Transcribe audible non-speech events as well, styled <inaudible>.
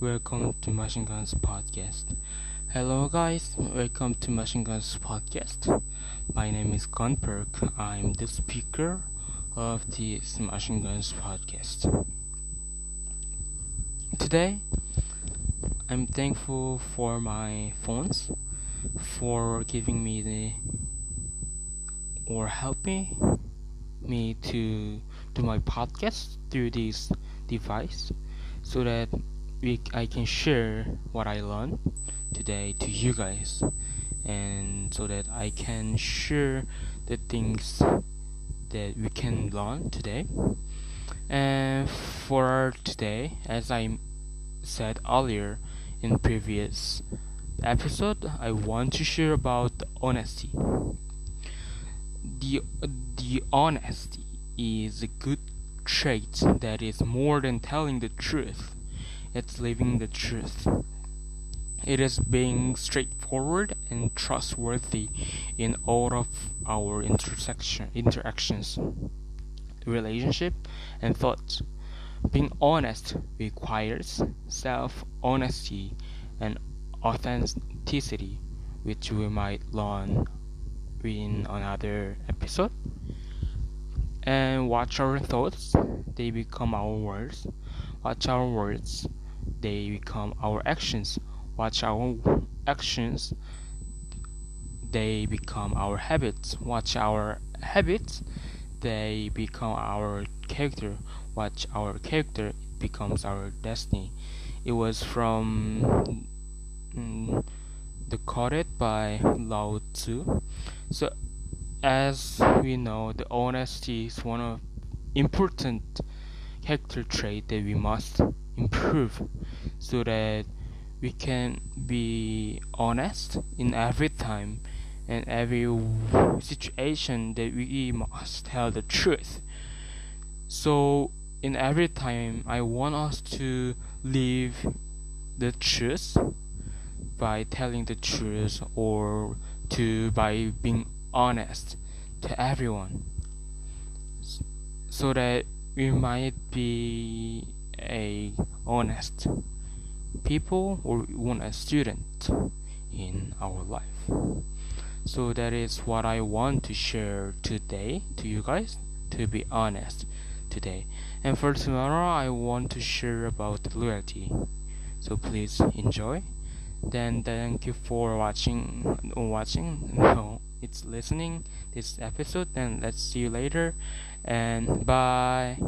Welcome to Machine Guns Podcast. Hello, guys. Welcome to Machine Guns Podcast. My name is Gunperk. I'm the speaker of the Machine Guns Podcast. Today, I'm thankful for my phones for giving me the or helping me to do my podcast through this device so that we, I can share what I learned today to you guys. And so that I can share the things that we can learn today. And for today as I said earlier in previous episode I want to share about honesty. The the honesty is a good trait that is more than telling the truth. It's living the truth. It is being straightforward and trustworthy in all of our intersection interactions, relationship, and thoughts. Being honest requires self-honesty and authenticity, which we might learn in another episode and watch our thoughts they become our words. Watch our words they become our actions. Watch our actions they become our habits. Watch our habits they become our character. Watch our character becomes our destiny. It was from mm, the quoted by Lao Tzu. So as we know, the honesty is one of important character trait that we must improve so that we can be honest in every time and every situation that we must tell the truth. So in every time I want us to live the truth by telling the truth or to by being honest to everyone so that we might be a honest people or honest student in our life. So that is what i want to share today to you guys to be honest today. And for tomorrow i want to share about loyalty. So please enjoy then thank you for watching watching. <laughs> No it's listening this episode. Then let's see you later. And bye